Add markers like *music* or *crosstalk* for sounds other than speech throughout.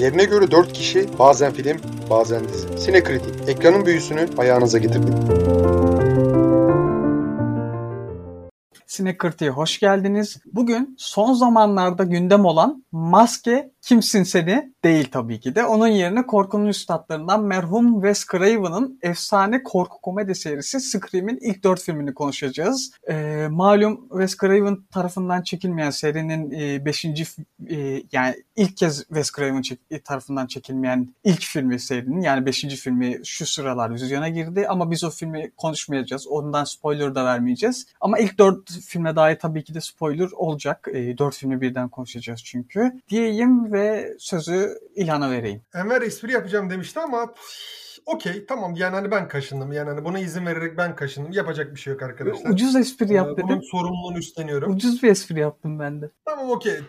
Yerine göre 4 kişi bazen film bazen dizi. Sinekritik ekranın büyüsünü ayağınıza getirdik. Sinekırtı'ya hoş geldiniz. Bugün son zamanlarda gündem olan maske kimsin seni değil tabii ki de. Onun yerine korkunun üstadlarından merhum Wes Craven'ın efsane korku komedi serisi Scream'in ilk dört filmini konuşacağız. Ee, malum Wes Craven tarafından çekilmeyen serinin e, beşinci e, yani ilk kez Wes Craven çek- tarafından çekilmeyen ilk filmi serinin yani beşinci filmi şu sıralar vizyona girdi ama biz o filmi konuşmayacağız. Ondan spoiler da vermeyeceğiz. Ama ilk dört filme dair tabii ki de spoiler olacak. E, dört filmi birden konuşacağız çünkü. Diyeyim ve sözü İlhan'a vereyim. Enver espri yapacağım demişti ama okey tamam yani hani ben kaşındım. Yani hani buna izin vererek ben kaşındım. Yapacak bir şey yok arkadaşlar. Ucuz espri yap Ee, dedim. Bunun sorumluluğunu üstleniyorum. Ucuz bir espri yaptım ben de. Tamam okey.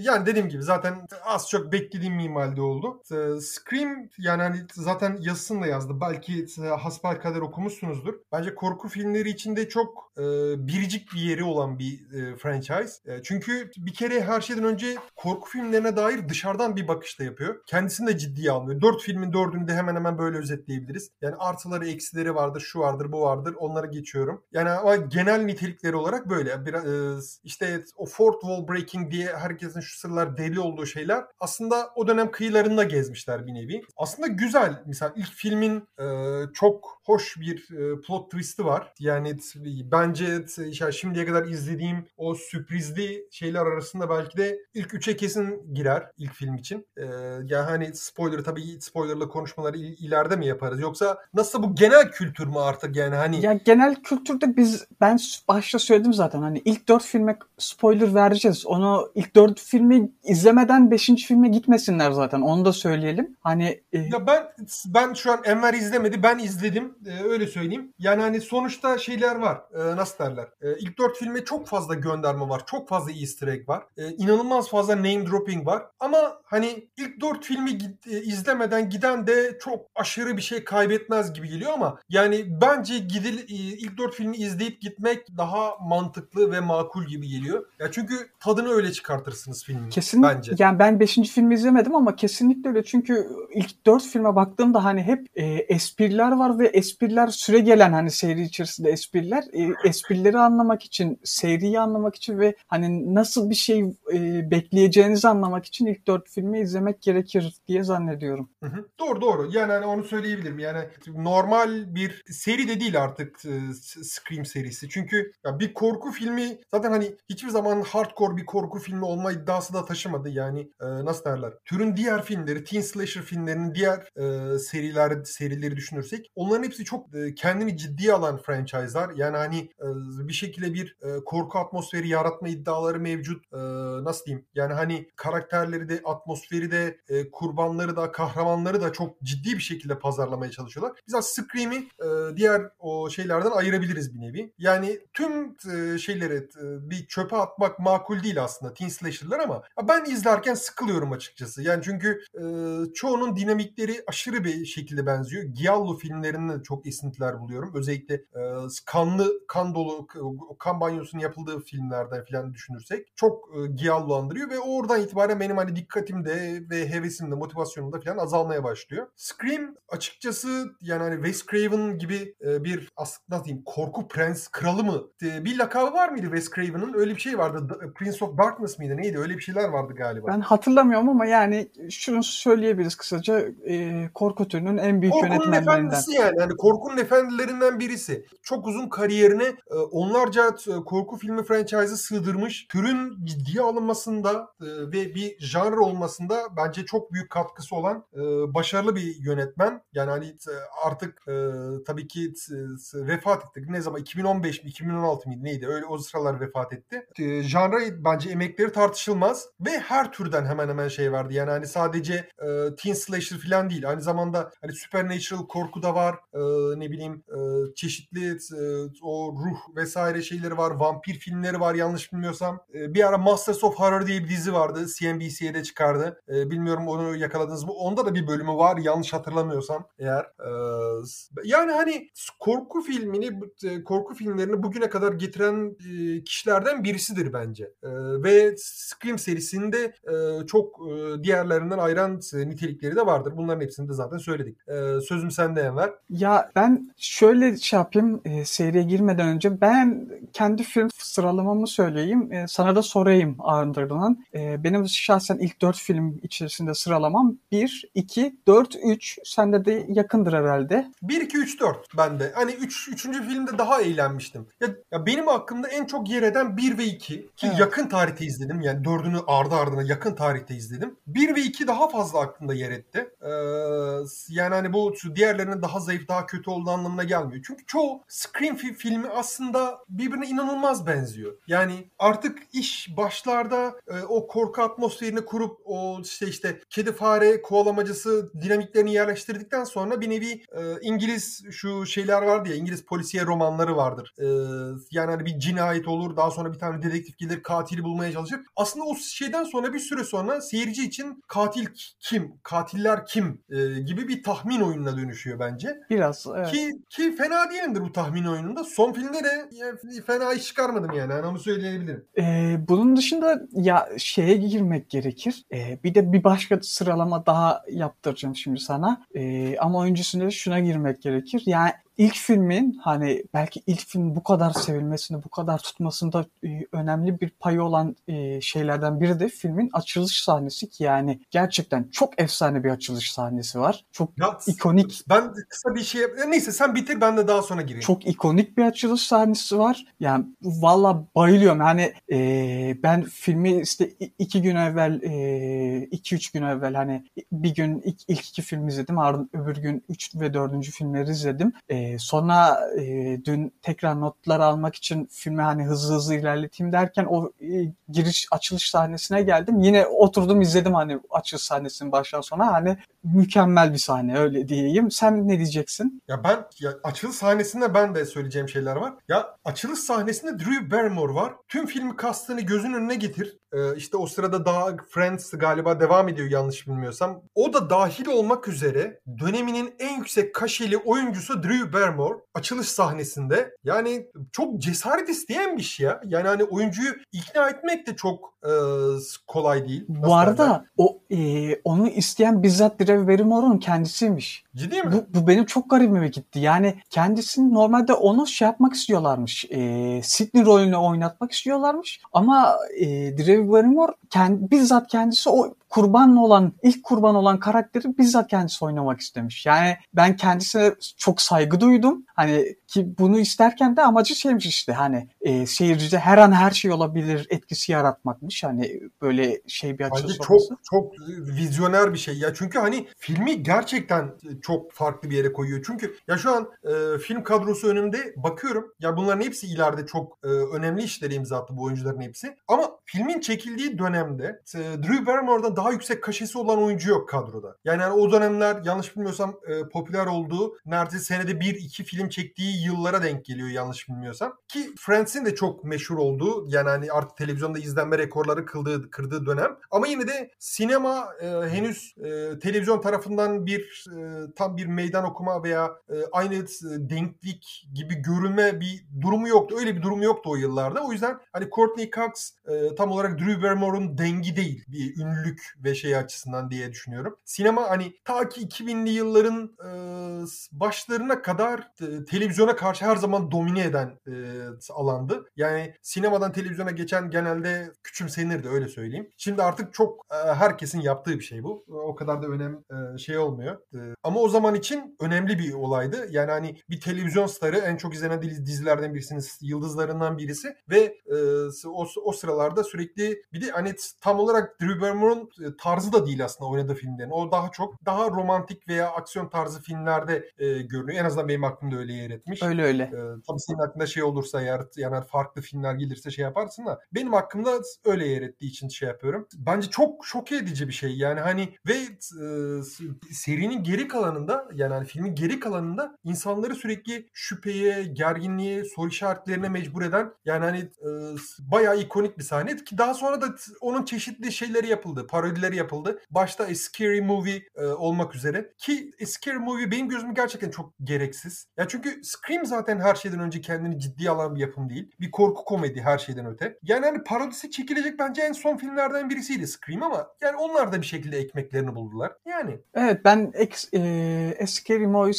Yani dediğim gibi zaten az çok beklediğim mimalde oldu. Ee, Scream yani hani zaten yazısını da yazdı. Belki hasbelkader okumuşsunuzdur. Bence korku filmleri içinde çok e, biricik bir yeri olan bir e, franchise. E, çünkü bir kere her şeyden önce korku filmlerine dair dışarıdan bir bakışta yapıyor. Kendisini de ciddiye almıyor. Dört filmin dördünü de hemen hemen böyle özetleyebiliriz. Yani artıları eksileri vardır, şu vardır, bu vardır. Onları geçiyorum. Yani ama genel nitelikleri olarak böyle. Biraz, e, işte o fourth wall breaking diye herkesin şu sıralar deli olduğu şeyler aslında o dönem kıyılarında gezmişler bir nevi. Aslında güzel. Mesela ilk filmin e, çok hoş bir e, plot twist'i var. Yani bence şimdiye kadar izlediğim o sürprizli şeyler arasında belki de ilk üçe kesin girer ilk film için. Yani hani spoiler tabii spoilerlı konuşmaları il, ileride mi yaparız? Yoksa nasıl bu genel kültür mü artık yani hani? Ya genel kültürde biz ben başta söyledim zaten hani ilk dört filme spoiler vereceğiz. Onu ilk dört filmi izlemeden beşinci filme gitmesinler zaten. Onu da söyleyelim. Hani e... ya ben ben şu an Enver izlemedi. Ben izledim. Ee, öyle söyleyeyim. Yani hani sonuçta şeyler var. Ee, nasıl derler? Ee, ilk dört filme çok fazla gönderme var. Çok fazla easter egg var. Ee, inanılmaz fazla name dropping var. Ama hani ilk dört filmi e, izlemeden giden de çok aşırı bir şey kaybetmez gibi geliyor ama yani bence gidil e, ilk dört filmi izleyip gitmek daha mantıklı ve makul gibi geliyor. Ya çünkü tadını öyle çıkartırsınız filmin. Kesin, bence. Yani ben beşinci filmi izlemedim ama kesinlikle öyle. Çünkü ilk dört filme baktığımda hani hep e, espriler var ve espriler süre gelen hani seri içerisinde espriler. E, esprileri anlamak için, seriyi anlamak için ve hani nasıl bir şey e, bekleyeceğinizi anlamak için ilk dört filmi izlemek gerekir diye zannediyorum. Hı hı. Doğru doğru. Yani hani onu söyleyebilirim. Yani normal bir seri de değil artık e, Scream serisi. Çünkü ya bir korku filmi zaten hani hiçbir zaman hardcore bir korku filmi olma iddiası da taşımadı. Yani e, nasıl derler? Türün diğer filmleri, teen slasher filmlerinin diğer e, seriler serileri düşünürsek onların hepsi çok e, kendini ciddiye alan franchise'lar. Yani hani e, bir şekilde bir e, korku atmosferi yaratma iddiaları mevcut. E, nasıl diyeyim? Yani hani karakterleri de, atmosferi de, e, kurbanları da, kahramanları da çok ciddi bir şekilde pazarlamaya çalışıyorlar. Biz aslında Scream'i e, diğer o şeylerden ayırabiliriz bir nevi. Yani tüm e, şeyleri e, bir çöpe atmak makul değil aslında teen slasher'lar ama ben izlerken sıkılıyorum açıkçası. Yani çünkü e, çoğunun dinamikleri aşırı bir şekilde benziyor. Giallo filmlerinden çok esintiler buluyorum. Özellikle e, kanlı, kan dolu, kan banyosunun yapıldığı filmlerden falan düşünürsek çok e, Giallo andırıyor ve oradan itibaren benim hani dikkatim de ve hevesim de motivasyonum da falan azalmaya başlıyor. Scream açıkçası yani hani Wes Craven gibi e, bir aslında diyeyim korku prens kralı mı? E, bir lakabı var mıydı Wes Craven'ın? Öyle bir şey vardı. The Prince of Darkness mıydı? Neydi? Öyle bir şeyler vardı galiba. Ben hatırlamıyorum ama yani şunu söyleyebiliriz kısaca. E, korku türünün en büyük korkunun yönetmenlerinden. efendisi yani. yani. Korkunun efendilerinden birisi. Çok uzun kariyerine e, onlarca korku filmi franchise'ı sığdırmış. Türün ciddiye alınmasında e, ve bir janr olmasında bence çok büyük katkısı olan e, başarılı bir yönetmen. Yani hani artık e, tabii ki vefat etti. Ne zaman? 2015 mi? 2016 mıydı? Neydi? Öyle o sıralar vefat etti. E, janra bence emekleri tartışılmaz ve her türden hemen hemen şey vardı. Yani hani sadece e, teen slasher falan değil. Aynı zamanda hani supernatural korku da var. E, ne bileyim e, çeşitli e, o ruh vesaire şeyleri var. Vampir filmleri var yanlış bilmiyorsam. E, bir ara Masters of Horror diye bir dizi vardı. CNBC'de çıkardı. E, bilmiyorum onu yakaladınız mı? Onda da bir bölümü var yanlış hatırlamıyorsam. Eğer e, yani hani korku filmini korku filmlerini bugüne kadar getiren e, kişilerden birisidir bence. E, ve Scream serisinde e, çok e, diğerlerinden ayıran nitelikleri de vardır. Bunların hepsini de zaten söyledik. E, sözüm sende Enver. Ya ben şöyle şey yapayım e, seriye girmeden önce ben kendi film sıralamamı söyleyeyim. E, sana da sorayım ardından. E, benim şahsen ilk dört film içerisinde sıralamam 1, 2, 4, 3. Sende de yakındır herhalde. 1, 2, 3, 4 bende. Hani 3. Üç, 3. filmde daha eğlenmiştim. Ya, ya benim aklımda en çok yer eden 1 ve 2 ki evet. yakın tarihte izledim. Yani dördünü ardı ardına yakın tarihte izledim. 1 ve 2 daha fazla aklımda yer etti. Ee, yani hani bu diğerlerinin daha zayıf, daha kötü olduğu anlamına gelmiyor. Çünkü çoğu Scream filmi aslında birbirine inanılmaz benziyor. Yani artık iş başlarda e, o korku atmosferini kurup o işte işte kedi fare kovalamacısı dinamiklerini yerleştirdikten sonra bir nevi e, İngiliz şu şeyler vardı ya İngiliz polisiye romanları vardır. E, yani hani bir cinayet olur daha sonra bir tane dedektif gelir katili bulmaya çalışır. Aslında o şeyden sonra bir süre sonra seyirci için katil kim, katiller kim e, gibi bir tahmin oyununa dönüşüyor bence. Biraz evet. Ki, ki fena değilimdir bu tahmin oyununda. Son filmde de fena iş çıkarmadım yani. yani onu söyleyebilirim. Ee, bunun dışında ya şeye girmek gerekir. Ee, bir de bir başka sıralama daha yaptıracağım şimdi sana. Ee, ama öncesinde şuna girmek gerekir. Yani ilk filmin hani belki ilk film bu kadar sevilmesini, bu kadar tutmasında e, önemli bir payı olan e, şeylerden biri de filmin açılış sahnesi ki yani gerçekten çok efsane bir açılış sahnesi var. Çok ya, ikonik. Ben kısa bir şey neyse sen bitir ben de daha sonra gireyim. Çok ikonik bir açılış sahnesi var. Yani valla bayılıyorum. Yani e, ben filmi işte iki gün evvel e, iki üç gün evvel hani bir gün ilk, ilk iki film izledim. Ardından öbür gün üç ve dördüncü filmleri izledim. E, sonra e, dün tekrar notlar almak için filmi hani hızlı hızlı ilerleteyim derken o e, giriş açılış sahnesine geldim. Yine oturdum izledim hani açılış sahnesinin baştan sona hani mükemmel bir sahne öyle diyeyim. Sen ne diyeceksin? Ya ben ya açılış sahnesinde ben de söyleyeceğim şeyler var. Ya açılış sahnesinde Drew Barrymore var. Tüm filmi kastını gözün önüne getir. Ee, işte o sırada daha Friends galiba devam ediyor yanlış bilmiyorsam. O da dahil olmak üzere döneminin en yüksek kaşeli oyuncusu Drew Barrymore açılış sahnesinde. Yani çok cesaret isteyen bir şey ya. Yani hani oyuncuyu ikna etmek de çok e, kolay değil. Nasıl Bu arada derler? o e, onu isteyen bizzat Drew Barrymore'un kendisiymiş. Ciddi mi? Bu, bu benim çok garibime gitti. Yani kendisini normalde onu şey yapmak istiyorlarmış. E, Sidney rolünü oynatmak istiyorlarmış. Ama e, Drew Barrymore kendi, bizzat kendisi o kurban olan, ilk kurban olan karakteri bizzat kendisi oynamak istemiş. Yani ben kendisine çok saygı duydum. Hani ki bunu isterken de amacı şeymiş işte hani e, seyircide her an her şey olabilir etkisi yaratmakmış. Hani böyle şey bir açısı çok çok vizyoner bir şey ya. Çünkü hani filmi gerçekten çok farklı bir yere koyuyor. Çünkü ya şu an e, film kadrosu önümde bakıyorum. Ya bunların hepsi ileride çok e, önemli işleri imza attı bu oyuncuların hepsi. Ama filmin çekildiği dönemde e, Drew Barrymore'dan daha yüksek kaşesi olan oyuncu yok kadroda. Yani, yani o dönemler yanlış bilmiyorsam e, popüler olduğu neredeyse senede bir iki film çektiği yıllara denk geliyor yanlış bilmiyorsam. Ki Friends'in de çok meşhur olduğu yani hani artık televizyonda izlenme rekorları kıldığı, kırdığı dönem. Ama yine de sinema e, henüz e, televizyon tarafından bir e, tam bir meydan okuma veya e, aynı e, denklik gibi görülme bir durumu yoktu. Öyle bir durum yoktu o yıllarda. O yüzden hani Courtney Cox e, tam olarak Drew Barrymore'un dengi değil. Bir ünlülük ve şey açısından diye düşünüyorum. Sinema hani ta ki 2000'li yılların e, başlarına kadar e, televizyona karşı her zaman domine eden e, alandı. Yani sinemadan televizyona geçen genelde küçümsenirdi öyle söyleyeyim. Şimdi artık çok e, herkesin yaptığı bir şey bu. O kadar da önem e, şey olmuyor. E, ama o zaman için önemli bir olaydı. Yani hani bir televizyon starı en çok izlenen dizilerden birisiniz, yıldızlarından birisi ve e, o, o sıralarda sürekli bir de hani tam olarak Drew Barrymore'un tarzı da değil aslında oynadığı filmlerin. O daha çok daha romantik veya aksiyon tarzı filmlerde e, görünüyor. En azından benim aklımda öyle yer etmiş. Öyle öyle. E, tabii senin aklında şey olursa eğer yani farklı filmler gelirse şey yaparsın da benim aklımda öyle yer ettiği için şey yapıyorum. Bence çok şok edici bir şey. Yani hani ve e, serinin geri kalanında yani hani filmin geri kalanında insanları sürekli şüpheye, gerginliğe, soru işaretlerine mecbur eden yani hani e, bayağı ikonik bir sahne. Ki daha sonra da onun çeşitli şeyleri yapıldı. Parodileri yapıldı. Başta A Scary Movie e, olmak üzere. Ki A Scary Movie benim gözümde gerçekten çok gereksiz. Ya çünkü Scream zaten her şeyden önce kendini ciddiye alan bir yapım değil. Bir korku komedi her şeyden öte. Yani hani parodisi çekilecek bence en son filmlerden birisiydi Scream ama yani onlar da bir şekilde ekmeklerini buldular. Yani. Evet ben ex, e, Scary Movie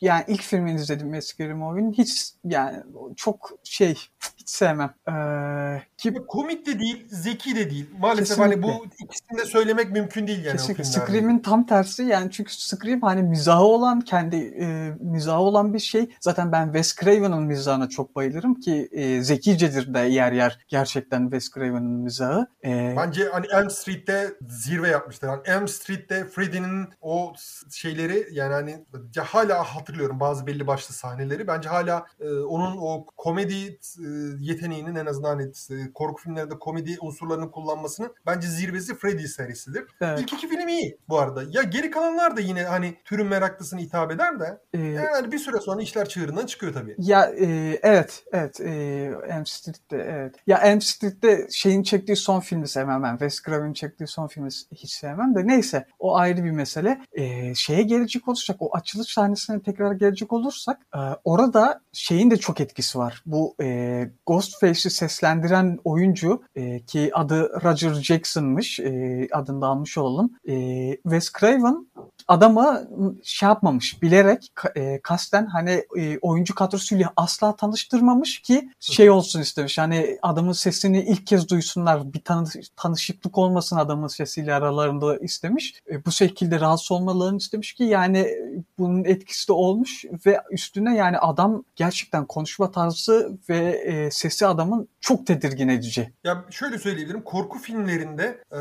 yani ilk filmini izledim Scary Movie'nin hiç yani çok şey hiç sevmem. Ee, ki komik de değil, zeki de değil. Maalesef Kesinlikle. hani bu ikisini de söylemek mümkün değil yani Kesinlikle. Scream'in tam tersi yani çünkü Scream hani mizahı olan kendi e, mizahı olan bir şey. Zaten ben Wes Craven'ın mizahına çok bayılırım ki e, zekicedir de yer yer gerçekten Wes Craven'ın mizahı. E, Bence hani Elm Street'te zirve yapmışlar. Yani Elm Street'te Freddy'nin o şeyleri yani hani hala hatırlıyorum bazı belli başlı sahneleri. Bence hala e, onun o komedi e, yeteneğinin en azından hani, e, korku filmlerinde komedi unsurlarını kullanmasının bence zirvesi Freddy serisidir. Evet. İlk iki film iyi bu arada. Ya geri kalanlar da yine hani türün meraklısını hitap eder de ee, yani bir süre sonra işler çığırından çıkıyor tabii. Ya e, evet evet e, Elm Street'te evet. Ya Elm Street'te şeyin çektiği son filmi sevmem ben. Wes Craven'in çektiği son filmi hiç sevmem de neyse o ayrı bir mesele. E, şeye gelecek olursak o açılış sahnesine tekrar gelecek olursak e, orada şeyin de çok etkisi var. Bu e, Ghostface'i seslendiren oyuncu e, ki adı Roger Jackson'mış. E, adını da almış olalım. E, Wes Craven adamı şey yapmamış bilerek e, kasten hani e, oyuncu kadrosuyla asla tanıştırmamış ki şey olsun istemiş hani adamın sesini ilk kez duysunlar bir tanı, tanışıklık olmasın adamın sesiyle aralarında istemiş. E, bu şekilde rahatsız olmalarını istemiş ki yani bunun etkisi de olmuş ve üstüne yani adam gerçekten konuşma tarzı ve e, sesi adamın çok tedirgin edici. Ya şöyle söyleyebilirim korku filmlerinde e,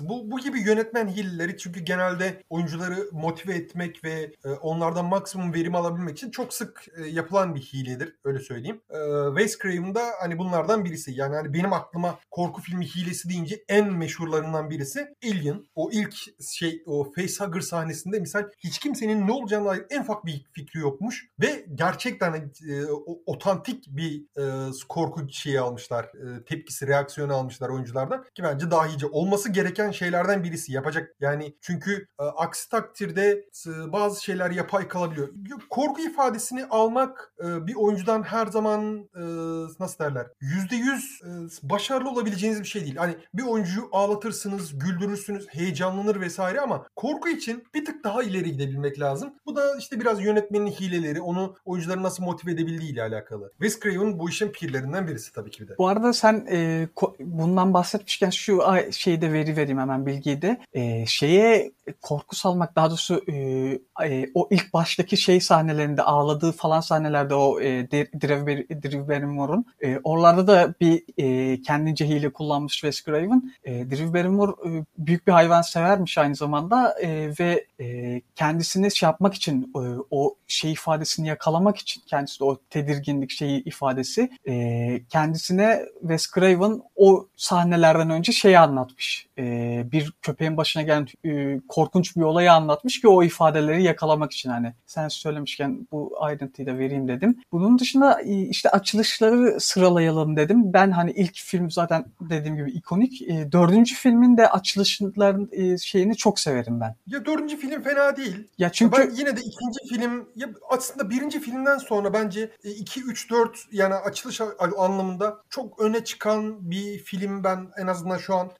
bu, bu gibi yönetmen hilleleri çünkü genelde oyuncuları motive etmek ve e, onlardan maksimum verim alabilmek için çok sık e, yapılan bir hiledir öyle söyleyeyim. E, Wes Craven hani bunlardan birisi. Yani hani benim aklıma korku filmi hilesi deyince en meşhurlarından birisi Alien. O ilk şey o facehugger sahnesinde misal hiç kimsenin ne olacağına dair en ufak bir fikri yokmuş ve gerçekten e, otantik bir e, korku şeyi almışlar. E, tepkisi, reaksiyonu almışlar oyunculardan ki bence dahice olması gereken şeylerden birisi. Yapacak yani çünkü e, aksi takdirde e, bazı şeyler yapay kalabiliyor. Korku ifadesini almak e, bir oyuncudan her zaman nasıl derler? Yüzde yüz başarılı olabileceğiniz bir şey değil. Hani bir oyuncuyu ağlatırsınız, güldürürsünüz, heyecanlanır vesaire ama korku için bir tık daha ileri gidebilmek lazım. Bu da işte biraz yönetmenin hileleri, onu oyuncuları nasıl motive edebildiği ile alakalı. Wes Craven bu işin pirlerinden birisi tabii ki bir de. Bu arada sen e, bundan bahsetmişken şu şeyi de veri vereyim bilgiyi de. E, şeye korku salmak daha doğrusu e, e, o ilk baştaki şey sahnelerinde ağladığı falan sahnelerde o e, Drew Barrymore'un e, oralarda da bir e, kendince hile kullanmış Wes Craven. E, Drew Barrymore e, büyük bir hayvan severmiş aynı zamanda e, ve e, kendisini şey yapmak için e, o şey ifadesini yakalamak için kendisi de o tedirginlik şeyi ifadesi e, kendisine Wes Craven o sahnelerden önce şeyi anlatmış. E, bir köpeğin başına gelen e, korkunç bir olayı anlatmış ki o ifadeleri yakalamak için hani sen söylemişken bu ayrıntıyı da vereyim dedim. Bunun dışında e, işte açılışları sıralayalım dedim. Ben hani ilk film zaten dediğim gibi ikonik. E, dördüncü filmin de açılışların e, şeyini çok severim ben. Ya dördüncü film fena değil. Ya çünkü ben yine de ikinci film ya aslında birinci filmden sonra bence 2 3 4 yani açılış anlamında çok öne çıkan bir film ben en azından şu an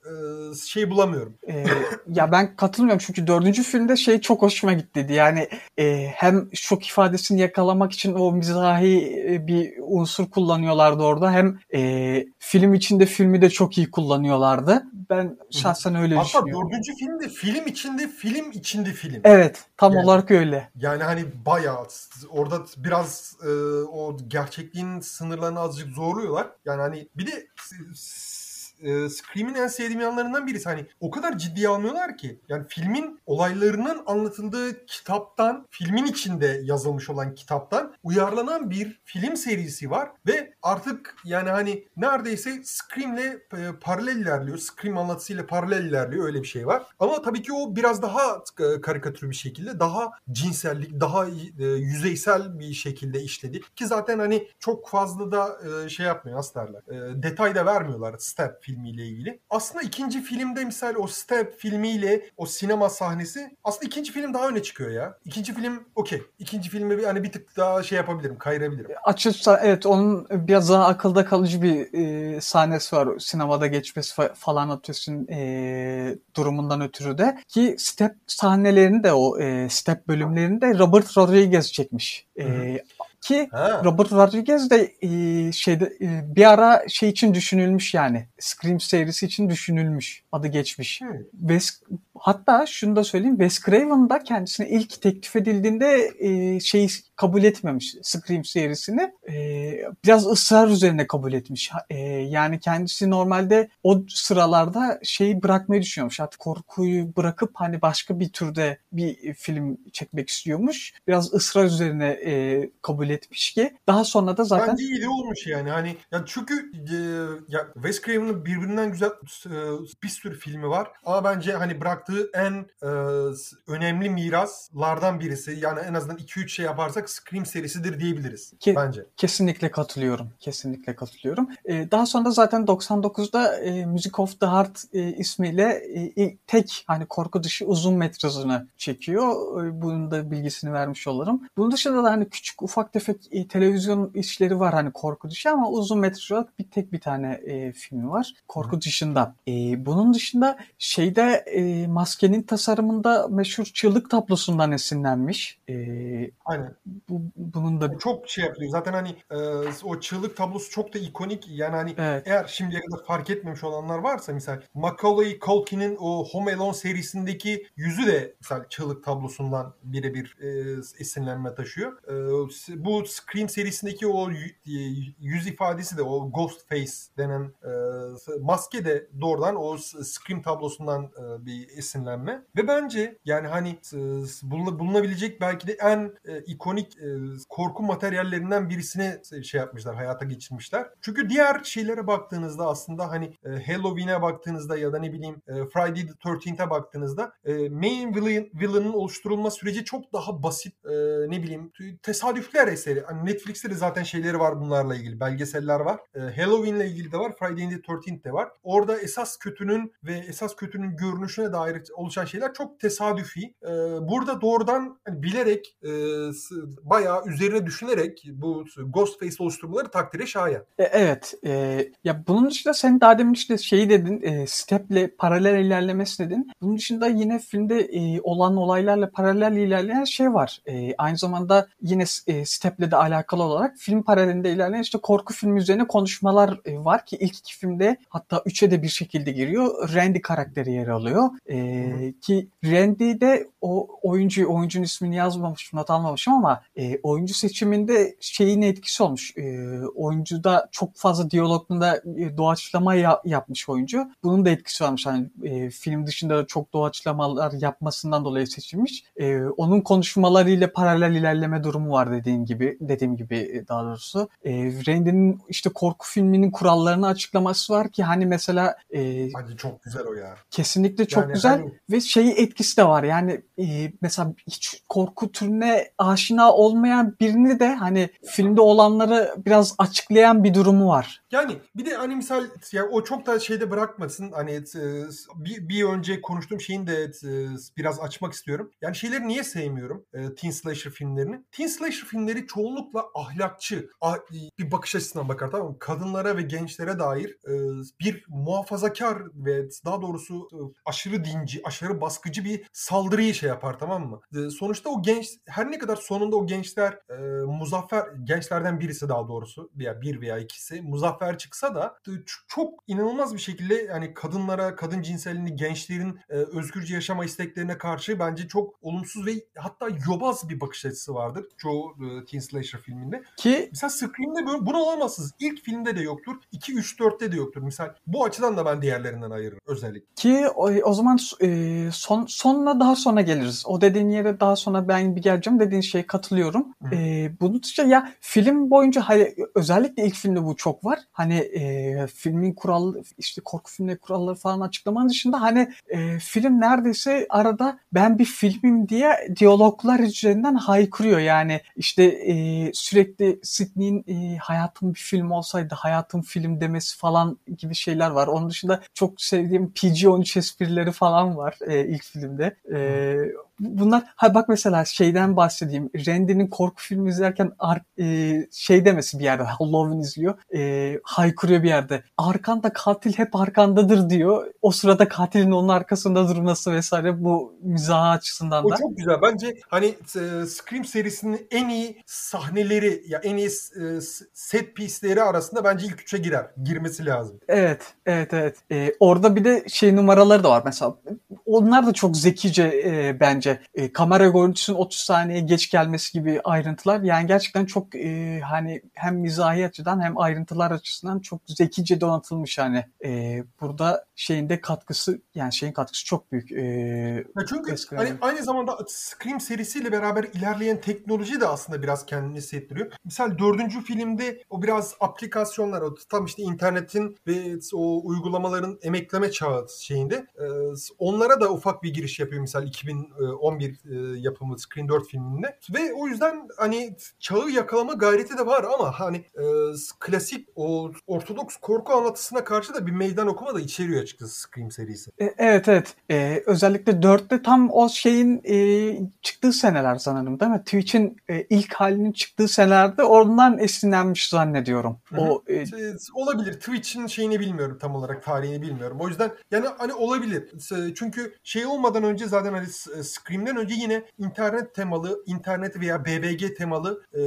şey bulamıyorum. Ee, ya ben katılmıyorum çünkü dördüncü filmde şey çok hoşuma gitti. Yani e, hem şok ifadesini yakalamak için o mizahi e, bir unsur kullanıyorlardı orada. Hem e, film içinde filmi de çok iyi kullanıyorlardı. Ben şahsen öyle Hatta düşünüyorum. Hatta dördüncü film de film içinde film içinde film. Evet tam yani, olarak öyle. Yani hani bayağı orada biraz e, o gerçekliğin sınırlarını azıcık zorluyorlar. Yani hani bir de e, Scream'in en sevdiğim yanlarından birisi. Hani o kadar ciddiye almıyorlar ki. Yani filmin olaylarının anlatıldığı kitaptan, filmin içinde yazılmış olan kitaptan uyarlanan bir film serisi var ve artık yani hani neredeyse Scream'le e, paralel ilerliyor. Scream anlatısıyla paralel ilerliyor. Öyle bir şey var. Ama tabii ki o biraz daha e, karikatür bir şekilde, daha cinsellik, daha e, yüzeysel bir şekilde işledi. Ki zaten hani çok fazla da e, şey yapmıyor, nasıl derler. E, detay da vermiyorlar. Step filmiyle ilgili. Aslında ikinci filmde misal o Step filmiyle o sinema sahnesi aslında ikinci film daha öne çıkıyor ya. İkinci film okey. İkinci filmi bir, hani bir tık daha şey yapabilirim, kayırabilirim. Açıkça evet onun biraz daha akılda kalıcı bir e, sahnesi var. Sinemada geçmesi fa- falan atıyorsun e, durumundan ötürü de. Ki step sahnelerini de o e, step bölümlerini de Robert Rodriguez çekmiş. E. ki Ha. Robert Rodriguez de e, şeyde e, bir ara şey için düşünülmüş yani. Scream serisi için düşünülmüş. Adı geçmiş. Hı. Wes, hatta şunu da söyleyeyim. Wes Craven da kendisine ilk teklif edildiğinde e, şeyi kabul etmemiş Scream serisini. E, biraz ısrar üzerine kabul etmiş. E, yani kendisi normalde o sıralarda şeyi bırakmayı düşünüyormuş. Artık korkuyu bırakıp hani başka bir türde bir film çekmek istiyormuş. Biraz ısrar üzerine e, kabul etmiş ki daha sonra da zaten Bence iyi olmuş yani. Hani ya çünkü e, ya Wes Craven'ın birbirinden güzel e, bir sürü filmi var. Ama bence hani bıraktığı en e, önemli miraslardan birisi. Yani en azından 2-3 şey yaparsak Scream serisidir diyebiliriz Ki- bence. Kesinlikle katılıyorum. Kesinlikle katılıyorum. Ee, daha sonra zaten 99'da e, Music of the Heart e, ismiyle e, ilk- tek hani korku dışı uzun metrajını çekiyor. E, bunun da bilgisini vermiş olurum. Bunun dışında da hani küçük ufak tefek e, televizyon işleri var hani korku dışı ama uzun metraj olarak bir tek bir tane e, filmi var. Korku dışında. E, bunun dışında şeyde e, maskenin tasarımında meşhur çığlık tablosundan esinlenmiş. E, Aynen. bu, bunun da çok şey yapıyor. Zaten hani e, o çığlık tablosu çok da ikonik. Yani hani Evet. eğer şimdiye kadar fark etmemiş olanlar varsa misal Macaulay Culkin'in o Home Alone serisindeki yüzü de misal çığlık tablosundan birebir e, esinlenme taşıyor. E, bu Scream serisindeki o y- yüz ifadesi de o ghost face denen e, maske de doğrudan o Scream tablosundan e, bir esinlenme. Ve bence yani hani e, buluna- bulunabilecek belki de en e, ikonik e, korku materyallerinden birisini şey yapmışlar, hayata geçirmişler. Çünkü diğer şeylere baktığınızda aslında hani e, Halloween'e baktığınızda ya da ne bileyim e, Friday the 13th'e baktığınızda e, main villain, villain'ın oluşturulma süreci çok daha basit e, ne bileyim tesadüfler eseri. Hani Netflix'te de zaten şeyleri var bunlarla ilgili. Belgeseller var. E, Halloween'le ilgili de var. Friday the 13th de var. Orada esas kötünün ve esas kötünün görünüşüne dair oluşan şeyler çok tesadüfi. E, burada doğrudan hani bilerek e, bayağı üzerine düşünerek bu Ghostface oluşturmaları takdire şayan. E, Evet. e, ya bunun dışında sen daha demin işte şeyi dedin, e, steple paralel ilerlemesi dedin. Bunun dışında yine filmde e, olan olaylarla paralel ilerleyen şey var. E, aynı zamanda yine e, steple de alakalı olarak film paralelinde ilerleyen işte korku filmi üzerine konuşmalar e, var ki ilk iki filmde hatta üçe de bir şekilde giriyor. Randy karakteri yer alıyor. E, ki Randy de o oyuncu oyuncunun ismini yazmamışım, not almamışım ama e, oyuncu seçiminde şeyin etkisi olmuş. E, oyuncuda çok fazla diyalogunda e, doğaçlama ya- yapmış oyuncu. Bunun da etkisi varmış. Hani e, film dışında da çok doğaçlamalar yapmasından dolayı seçilmiş. E, onun konuşmalarıyla paralel ilerleme durumu var dediğim gibi. Dediğim gibi daha doğrusu. E, Randy'nin işte korku filminin kurallarını açıklaması var ki hani mesela e, Bence çok güzel o ya. Kesinlikle çok Yani güzel hani- ve şeyi etkisi de var. Yani e, mesela hiç korku türüne aşina olmayan birini de hani filmde olanları biraz açıklayan bir durumu var. Yani bir de hani misal ya o çok da şeyde bırakmasın. Hani e, bir, bir önce konuştuğum şeyin de e, biraz açmak istiyorum. Yani şeyleri niye sevmiyorum? E, teen slasher filmlerini. Teen slasher filmleri çoğunlukla ahlakçı ah- bir bakış açısından bakar tamam mı? Kadınlara ve gençlere dair e, bir muhafazakar ve daha doğrusu e, aşırı dinci, aşırı baskıcı bir saldırıyı şey yapar tamam mı? E, sonuçta o genç her ne kadar sonunda o gençler e, muzaffer gençlerden birisi daha doğrusu veya bir veya ikisi muzaffer çıksa da e, çok inanılmaz bir şekilde yani kadınlara, kadın cinselliğini, gençlerin e, özgürce yaşama isteklerine karşı bence çok olumsuz ve hatta yobaz bir bakış açısı vardır çoğu e, teen slasher filminde. Ki Mesela Scream'de böyle, bunu alamazsınız. İlk filmde de yoktur. 2 3 4'te de yoktur. Misal bu açıdan da ben diğerlerinden ayırırım özellikle. ki o, o zaman e, son sonuna daha sonra geliriz. O dediğin yere daha sonra ben bir geleceğim. Dediğin şeye katılıyorum. Hı. E, bunun dışında ya film boyunca hani özellikle ilk filmde bu çok var. Hani e, filmin kuralı işte korku filmleri kuralları falan açıklamanın dışında hani e, film neredeyse arada ben bir filmim diye diyaloglar üzerinden haykırıyor. Yani işte e, sürekli Sidney'in e, hayatım bir film olsaydı hayatım film demesi falan gibi şeyler var. Onun dışında çok sevdiğim PG-13 esprileri falan var e, ilk filmde. E, bunlar ha bak mesela şeyden bahsedeyim. Randy'nin korku filmi izlerken ar, e, şey demesi bir yerde Halloween izliyor. E, haykırıyor bir yerde. Arkanda katil hep arkandadır diyor. O sırada katilin onun arkasında durması vesaire bu mizah açısından O da. çok güzel. Bence hani e, Scream serisinin en iyi sahneleri ya en iyi e, set piece'leri arasında bence ilk üçe girer. Girmesi lazım. Evet, evet, evet. Ee, orada bir de şey numaraları da var mesela. Onlar da çok zekice e, bence. E, kamera görüntüsünün 30 saniye geç gelmesi gibi ayrıntılar. Yani gerçekten çok e, hani hem mizahi açıdan hem ayrıntılar açısından çok zekice donatılmış hani. E, burada şeyin de katkısı yani şeyin katkısı çok büyük. E, Ya çünkü hani aynı zamanda Scream serisiyle beraber ilerleyen teknoloji de aslında biraz kendini hissettiriyor. Misal dördüncü filmde o biraz aplikasyonlar, o tam işte internetin ve o uygulamaların emekleme çağı şeyinde e, onlara da ufak bir giriş yapıyor misal 2011 e, yapımı Scream 4 filminde. Ve o yüzden hani çağı yakalama gayreti de var ama hani e, klasik o ortodoks korku anlatısına karşı da bir meydan okuma da içeriyor açıkçası Scream serisi. E, Evet evet. E, özellikle 4'te tam o şeyin e, çıktığı seneler sanırım değil mi? Twitch'in e, ilk halinin çıktığı senelerde ondan esinlenmiş zannediyorum. O e, Şey, olabilir. Twitch'in şeyini bilmiyorum tam olarak tarihini bilmiyorum. O yüzden yani hani olabilir. Çünkü şey olmadan önce zaten hani Scream'den önce yine internet temalı, internet veya BBG temalı e,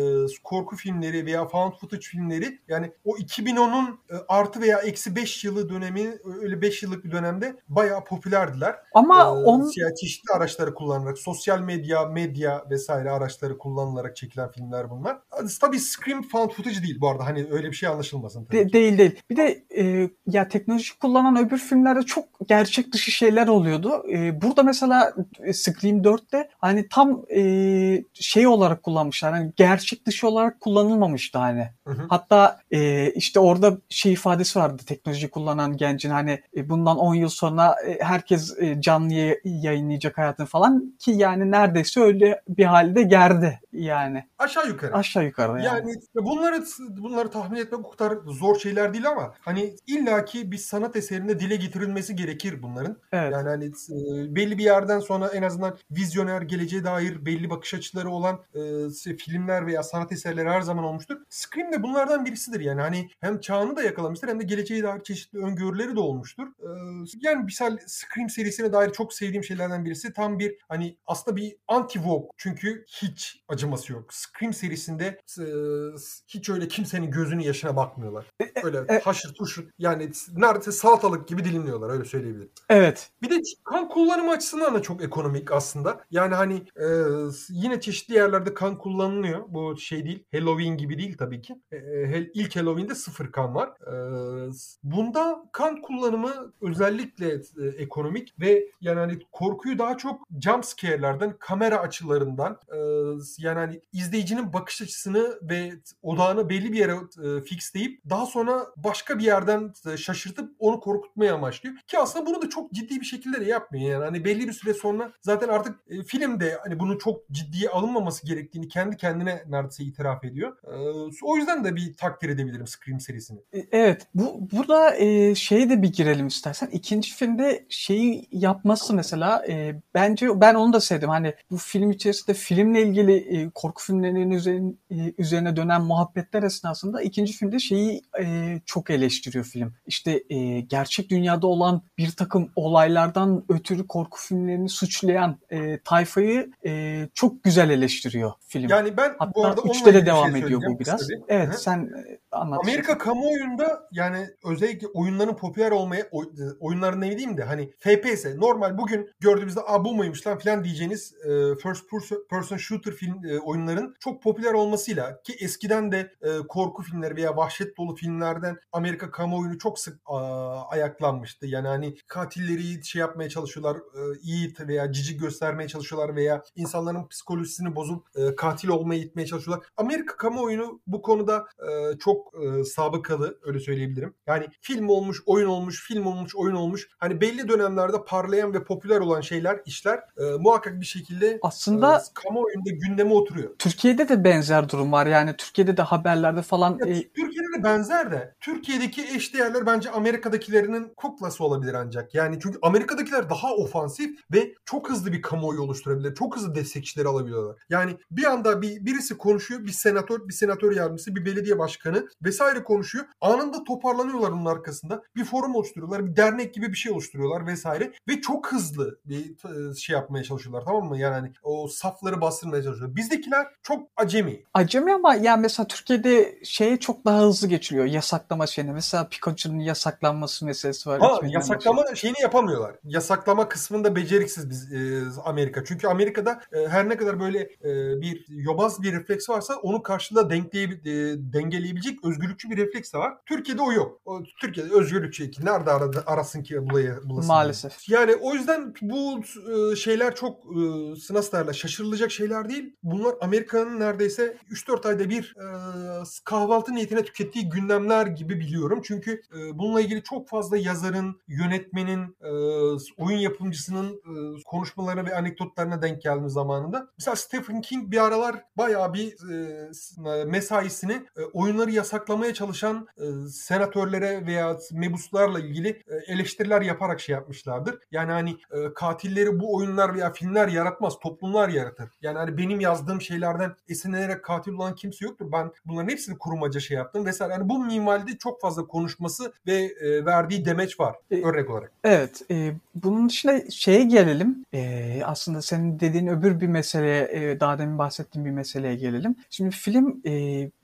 korku filmleri veya found footage filmleri yani o 2010'un e, artı veya eksi 5 yılı dönemi öyle 5 yıllık bir dönemde bayağı popülerdiler. ama Ee, on yani çeşitli araçları kullanarak, sosyal medya, medya vesaire araçları kullanılarak çekilen filmler bunlar. Tabii Scream found footage değil bu arada. Hani öyle bir şey anlaşılmasın tabii. De- ki. değil değil. Bir de e, ya teknoloji kullanan öbür filmlerde çok gerçek dışı şeyler oluyordu. E, burada mesela e, Scream 4'te hani tam e, şey olarak kullanmışlar. Hani gerçek dışı olarak kullanılmamıştı hani. Hı hı. Hatta e, işte orada şey ifadesi vardı teknoloji kullanan gencin hani e, bundan 10 yıl sonra e, herkes e, canlı yay- yayınlayacak hayatını falan ki yani neredeyse öyle bir halde gerdi yani Aşağı yukarı. aşağı yukarı yani. Yani bunları bunları tahmin etmek o kadar zor şeyler değil ama hani illaki bir sanat eserinde dile getirilmesi gerekir bunların. evet. Yani hani belli bir yerden sonra en azından vizyoner geleceğe dair belli bakış açıları olan e, filmler veya sanat eserleri her zaman olmuştur. Scream de bunlardan birisidir yani hani hem çağını da yakalamıştır hem de geleceğe dair çeşitli öngörüleri de olmuştur. E, yani misal Scream serisine dair çok sevdiğim şeylerden birisi tam bir hani aslında bir anti-vogue çünkü hiç acıması yok. Scream serisinde e, hiç öyle kimsenin gözünün yaşına bakmıyorlar. Öyle e- haşır tuşur yani neredeyse salatalık gibi dilimliyorlar öyle söyleyebilirim. Evet. Bir de kan kullanımı açısından da çok ekonomik aslında. Yani hani e, yine çeşitli yerlerde kan kullanılıyor. Bu şey değil. Halloween gibi değil tabii ki. E, e, ilk Halloween'de sıfır kan var. E, bunda kan kullanımı özellikle e, ekonomik ve yani hani korkuyu daha çok jump scare'lardan, kamera açılarından e, yani hani izleyicinin bakış açısını ve odağını belli bir yere e, fixleyip daha sonra başka bir yerden e, şaşırtıp onu korkutmaya amaçlıyor. Ki aslında bunu da çok ciddi bir şekilde de yapmıyor. Yani hani belli bir süre sonra zaten artık e, filmde hani bunu çok ciddiye alınmaması gerektiğini kendi kendine neredeyse itiraf ediyor. E, o yüzden de bir takdir edebilirim Scream serisini. E, Evet, bu burada e, şeye de bir girelim istersen. İkinci filmde şeyi yapması mesela e, bence ben onu da sevdim. Hani bu film içerisinde filmle ilgili e, korku filmlerinin üzerine, dönen muhabbetler esnasında ikinci filmde şeyi çok eleştiriyor film. İşte gerçek dünyada olan bir takım olaylardan ötürü korku filmlerini suçlayan e, tayfayı e, çok güzel eleştiriyor film. Yani ben bu Hatta arada onunla üçte de ilgili bir devam şey ediyor bu biraz. bir. Evet Hı hı. sen anlat. Amerika kamuoyunda yani özellikle oyunların popüler olmaya oy, oyunların ne diyeyim de hani FPS normal bugün gördüğümüzde Aa, bu muymuş lan falan diyeceğiniz e, first person shooter film e, oyunların çok popüler olmasıyla ki eskiden de e, korku filmleri veya vahşet dolu filmlerden Amerika kamuoyunu çok sık a, ayaklanmıştı. Yani hani katilleri şey yapmaya çalışıyorlar, e, iyi veya cici göstermeye çalışıyorlar veya insanların psikolojisini bozup e, katil olmaya itmeye çalışıyorlar. Amerika kamuoyunu bu konuda e, çok e, sabıkalı öyle söyleyebilirim. Yani film olmuş, oyun olmuş, film olmuş, oyun olmuş. Hani belli dönemlerde parlayan ve popüler olan şeyler, işler e, muhakkak bir şekilde aslında e, kamuoyunda gündeme oturuyor. Türkiye'de de benzer durum var. Yani Türkiye'de de haberlerde falan Ya, e, Türkiye'de de benzer de Türkiye'deki eşdeğerler bence Amerika'dakilerinin kuklası olabilir ancak. Yani çünkü Amerika'dakiler daha ofansif ve çok hızlı bir kamuoyu oluşturabilir. Çok hızlı destekçileri alabiliyorlar. Yani bir anda bir birisi konuşuyor, bir senatör, bir senatör yardımcısı, bir belediye başkanı vesaire konuşuyor. Anında toparlanıyorlar onun arkasında. Bir forum oluşturuyorlar, bir dernek gibi bir şey oluşturuyorlar vesaire ve çok hızlı bir e, şey yapmaya çalışıyorlar tamam mı? Yani hani o safları bastırmaya çalışıyorlar. Bizdekiler çok acemi. acemi ama yani mesela Türkiye'de şeye çok daha hızlı geçiliyor. Yasaklama şeyine. Mesela Pikachu'nun yasaklanması meselesi var. Ha 2020 yasaklama şeyini yapamıyorlar. Yasaklama kısmında beceriksiz biz e, Amerika. Çünkü Amerika'da e, her ne kadar böyle e, bir yobaz bir refleks varsa onu karşılığında denkleye, e, dengeleyebilecek özgürlükçü bir refleks de var. Türkiye'de o yok. O, Türkiye'de özgürlükçü ki nerede aradı, arasın ki bulaya, bulasın. Maalesef. Yani o yüzden bu e, şeyler çok e, nasıl derler şaşırılacak şeyler değil. Bunlar Amerika'nın neredeyse 3-4 ayda bir e, kahvaltı niyetine tükettiği gündemler gibi biliyorum. Çünkü e, bununla ilgili çok fazla yazarın, yönetmenin, e, oyun yapımcısının e, konuşmalarına ve anekdotlarına denk geldim zamanında. Mesela Stephen King bir aralar bayağı bir e, mesaisini e, oyunları yasaklamaya çalışan e, senatörlere veya mebuslarla ilgili e, eleştiriler yaparak şey yapmışlardır. Yani hani e, katilleri bu oyunlar veya filmler yaratmaz, toplumlar yaratır. Yani hani benim yazdığım şeylerden esinlenerek katil olan kimse yoktur. Ben bunların hepsini kurumaca şey yaptım vesaire. Yani bu minvalde çok fazla konuşması ve e, verdiği demeç var E, örnek olarak. Evet. E, bunun dışında şeye gelelim. E, aslında senin dediğin öbür bir meseleye, e, daha demin bahsettiğim bir meseleye gelelim. Şimdi film e,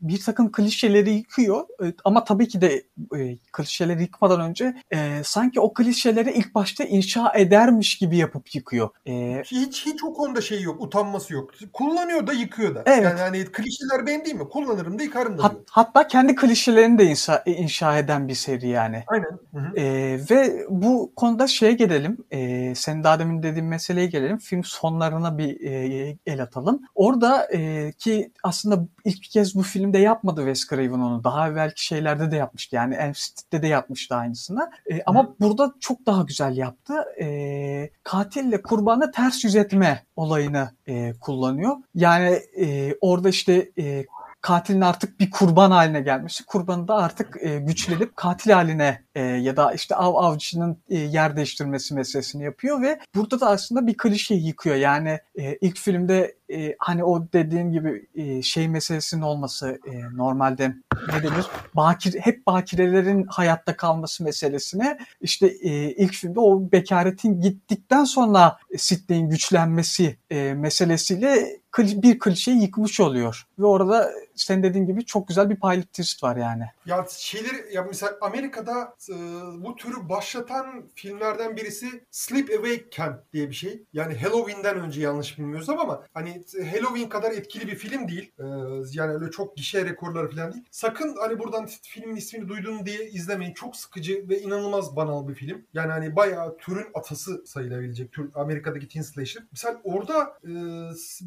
bir takım klişeleri yıkıyor. E, ama tabii ki de e, klişeleri yıkmadan önce e, sanki o klişeleri ilk başta inşa edermiş gibi yapıp yıkıyor. E, Hiç hiç o konuda şey yok, utanması yok. Kullanıyor da yıkıyor da. Evet. Yani hani klişeler benim değil mi? Kullanırım da yıkarım da hat- diyor. hatta kendi klişelerini de inşa, inşa eden bir seri yani. Aynen. Hı hı. Ee, ve bu konuda şeye gelelim. Ee, senin daha demin dediğin meseleye gelelim. Film sonlarına bir e, el atalım. Orada e, ki aslında ilk kez bu filmde yapmadı Wes Craven onu. Daha evvelki şeylerde de yapmıştı. Yani Elm Street'te de yapmıştı aynısını. E, ama burada çok daha güzel yaptı. E, katille kurbanı ters yüz etme olayını e, kullanıyor. Yani e, orada işte e, katilin artık bir kurban haline gelmesi, kurbanı da artık e, güçlenip katil haline e, ya da işte av avcının e, yer değiştirmesi meselesini yapıyor ve burada da aslında bir klişeyi yıkıyor. Yani e, ilk filmde e, hani o dediğim gibi e, şey meselesinin olması e, normalde ne denir? Bakir, hep bakirelerin hayatta kalması meselesine işte e, ilk filmde o bekaretin gittikten sonra Sidney'in güçlenmesi e, meselesiyle bir klişeyi yıkmış oluyor. Ve orada sen dediğin gibi çok güzel bir pilot twist var yani. Ya şeyleri ya mesela Amerika'da e, bu türü başlatan filmlerden birisi Sleep Away Camp diye bir şey. Yani Halloween'den önce yanlış bilmiyorsam ama hani Halloween kadar etkili bir film değil. E, yani öyle çok gişe rekorları falan değil. Sakın hani buradan filmin ismini duydun diye izlemeyin. Çok sıkıcı ve inanılmaz banal bir film. Yani hani bayağı türün atası sayılabilecek tür Amerika'daki teen slasher. Mesela orada e,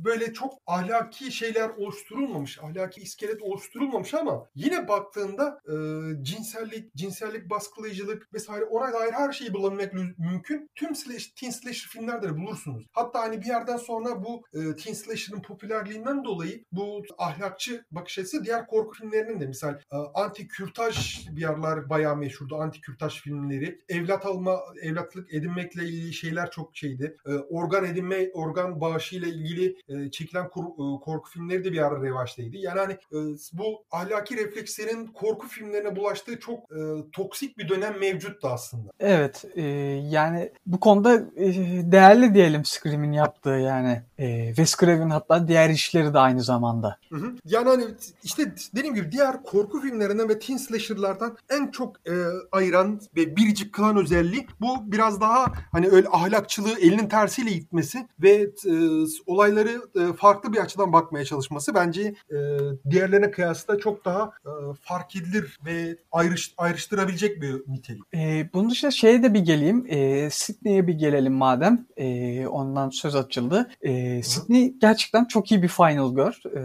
böyle çok ahlaki şeyler oluşturulmamış. Ahlaki iskelet oluşturulmamış ama yine baktığında e, cinsellik, cinsellik baskılayıcılık vesaire ona dair her şeyi bulabilmek mümkün. Tüm slash, teen slasher filmlerde de bulursunuz. Hatta hani bir yerden sonra bu e, teen slasher'ın popülerliğinden dolayı bu ahlakçı bakış açısı diğer korku filmlerinin de misal e, anti kürtaj bir yerler bayağı meşhurdu. Anti kürtaj filmleri. Evlat alma, evlatlık edinmekle ilgili şeyler çok şeydi. E, organ edinme, organ bağışıyla ilgili e, çekilen korku filmleri de bir ara revaçtaydı. Yani hani bu ahlaki reflekslerin korku filmlerine bulaştığı çok toksik bir dönem mevcuttu aslında. Evet yani bu konuda değerli diyelim Scream'in yaptığı yani. E, Wes Craven hatta diğer işleri de aynı zamanda. Hı hı. Yani hani işte dediğim gibi diğer korku filmlerinden ve teen slasher'lardan en çok e, ayıran ve biricik kılan özelliği bu biraz daha hani öyle ahlakçılığı elinin tersiyle itmesi ve e, olayları e, farklı bir açıdan bakmaya çalışması bence e, diğerlerine kıyasla çok daha e, fark edilir ve ayrış, ayrıştırabilecek bir nitelik. E, bunun dışında şeye de bir geleyim. E, Sydney'e bir gelelim madem. E, ondan söz açıldı. E, Sydney gerçekten çok iyi bir final girl. E,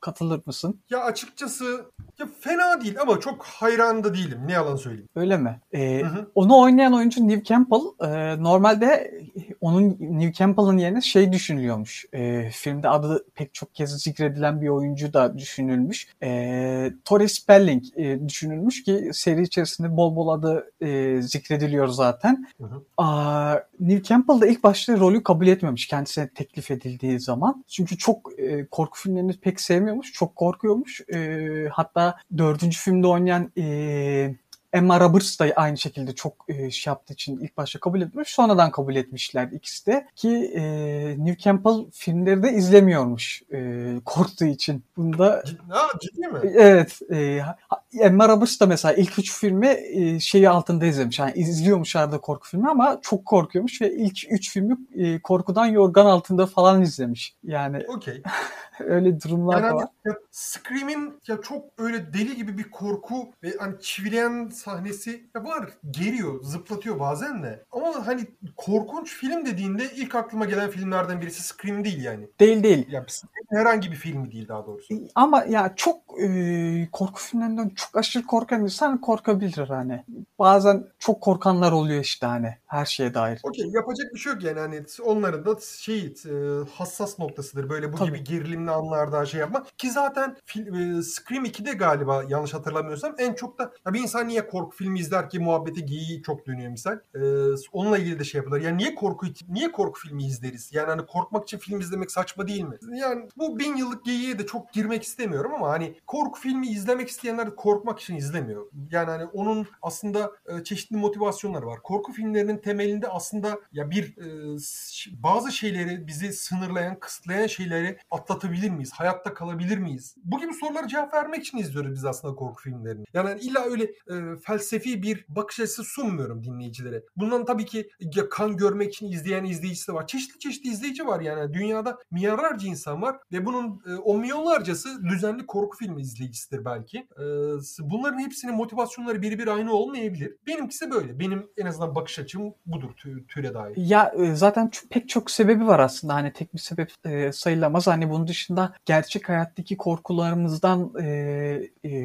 katılır mısın? Ya açıkçası ya fena değil ama çok hayran da değilim. Ne yalan söyleyeyim. Öyle mi? E, Hı hı. onu oynayan oyuncu Neve Campbell. E, normalde onun Neve Campbell'ın yerine şey düşünülüyormuş. E, filmde adı pek çok kez zikredilen bir oyuncu da düşünülmüş. E, Tori Spelling e, düşünülmüş ki seri içerisinde bol bol adı e, zikrediliyor zaten. Hı hı. Aa, Neve Campbell da ilk başta rolü kabul etmemiş kendisine teklif edildiği zaman. Çünkü çok e, korku filmlerini pek sevmiyormuş. Çok korkuyormuş. E, hatta dördüncü filmde oynayan e, Emma Roberts da aynı şekilde çok e, şey yaptığı için ilk başta kabul etmiş. Sonradan kabul etmişler ikisi de. Ki e, Neve Campbell filmleri de izlemiyormuş e, korktuğu için. Bunda ha, ciddi mi? Evet. E, Emma Roberts da mesela ilk üç filmi e, şeyi altında izlemiş. Yani izliyormuş arada korku filmi ama çok korkuyormuş ve ilk üç filmi e, korkudan yorgan altında falan izlemiş. Yani Okey. *laughs* öyle durumlar Yani var. ya Scream'in ya çok öyle deli gibi bir korku ve hani çivileyen sahnesi var. Geriyor, zıplatıyor bazen de. Ama hani korkunç film dediğinde ilk aklıma gelen filmlerden birisi Scream değil yani. Değil değil. Ya Scream herhangi bir filmi değil daha doğrusu. Ama ya çok e, korku filmlerinden çok aşırı korkan insan korkabilir hani. Bazen çok korkanlar oluyor işte hani her şeye dair. Okey yapacak bir şey yok yani hani onların da şey e, hassas noktasıdır böyle bu Tabii. gibi gerilimli anlarda şey yapmak ki zaten fil- e, Scream 2'de galiba yanlış hatırlamıyorsam en çok da ya bir insan niye korku filmi izler ki muhabbeti geyiği çok dönüyor misal E, onunla ilgili de şey yapılır yani niye korku niye korku filmi izleriz yani hani korkmak için film izlemek saçma değil mi yani bu bin yıllık geyiğe de çok girmek istemiyorum ama hani korku filmi izlemek isteyenler korkmak için izlemiyor yani hani onun aslında e, çeşitli motivasyonları var korku filmlerinin temelinde aslında ya bir e, bazı şeyleri bizi sınırlayan, kısıtlayan şeyleri atlatabilir miyiz? Hayatta kalabilir miyiz? Bu gibi sorulara cevap vermek için izliyoruz biz aslında korku filmlerini. Yani illa öyle e, felsefi bir bakış açısı sunmuyorum dinleyicilere. Bundan tabii ki kan görmek için izleyen izleyicisi var. Çeşitli çeşitli izleyici var yani. Dünyada milyarlarca insan var ve bunun e, o milyonlarcası düzenli korku filmi izleyicisidir belki. E, bunların hepsinin motivasyonları birebir aynı olmayabilir. Benimkisi böyle. Benim en azından bakış açım budur tü- türe dair. Ya e, zaten pek çok sebebi var aslında hani tek bir sebep e, sayılamaz. Hani bunun dışında gerçek hayattaki korkularımızdan